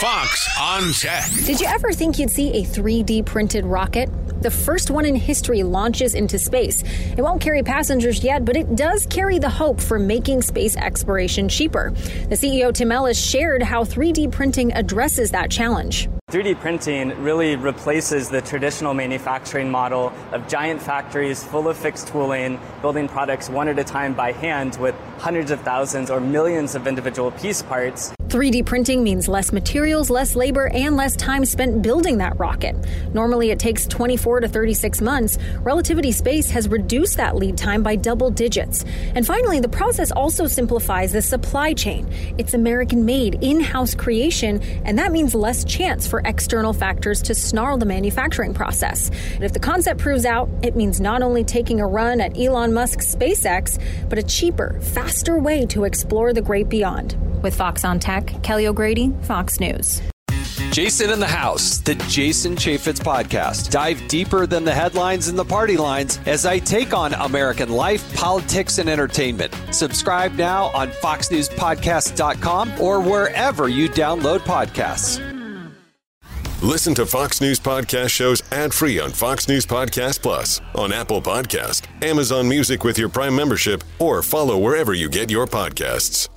Fox on Tech. Did you ever think you'd see a 3D printed rocket? The first one in history launches into space. It won't carry passengers yet, but it does carry the hope for making space exploration cheaper. The CEO Tim Ellis shared how 3D printing addresses that challenge. 3D printing really replaces the traditional manufacturing model of giant factories full of fixed tooling, building products one at a time by hand with hundreds of thousands or millions of individual piece parts. 3D printing means less materials, less labor, and less time spent building that rocket. Normally, it takes 24 to 36 months. Relativity Space has reduced that lead time by double digits. And finally, the process also simplifies the supply chain. It's American made, in house creation, and that means less chance for external factors to snarl the manufacturing process. But if the concept proves out, it means not only taking a run at Elon Musk's SpaceX, but a cheaper, faster way to explore the great beyond. With Fox on Tech, Kelly O'Grady, Fox News. Jason in the House, the Jason Chaffetz podcast. Dive deeper than the headlines and the party lines as I take on American life, politics, and entertainment. Subscribe now on FoxNewsPodcast.com or wherever you download podcasts. Listen to Fox News Podcast shows ad free on Fox News Podcast Plus, on Apple Podcast, Amazon Music with your Prime membership, or follow wherever you get your podcasts.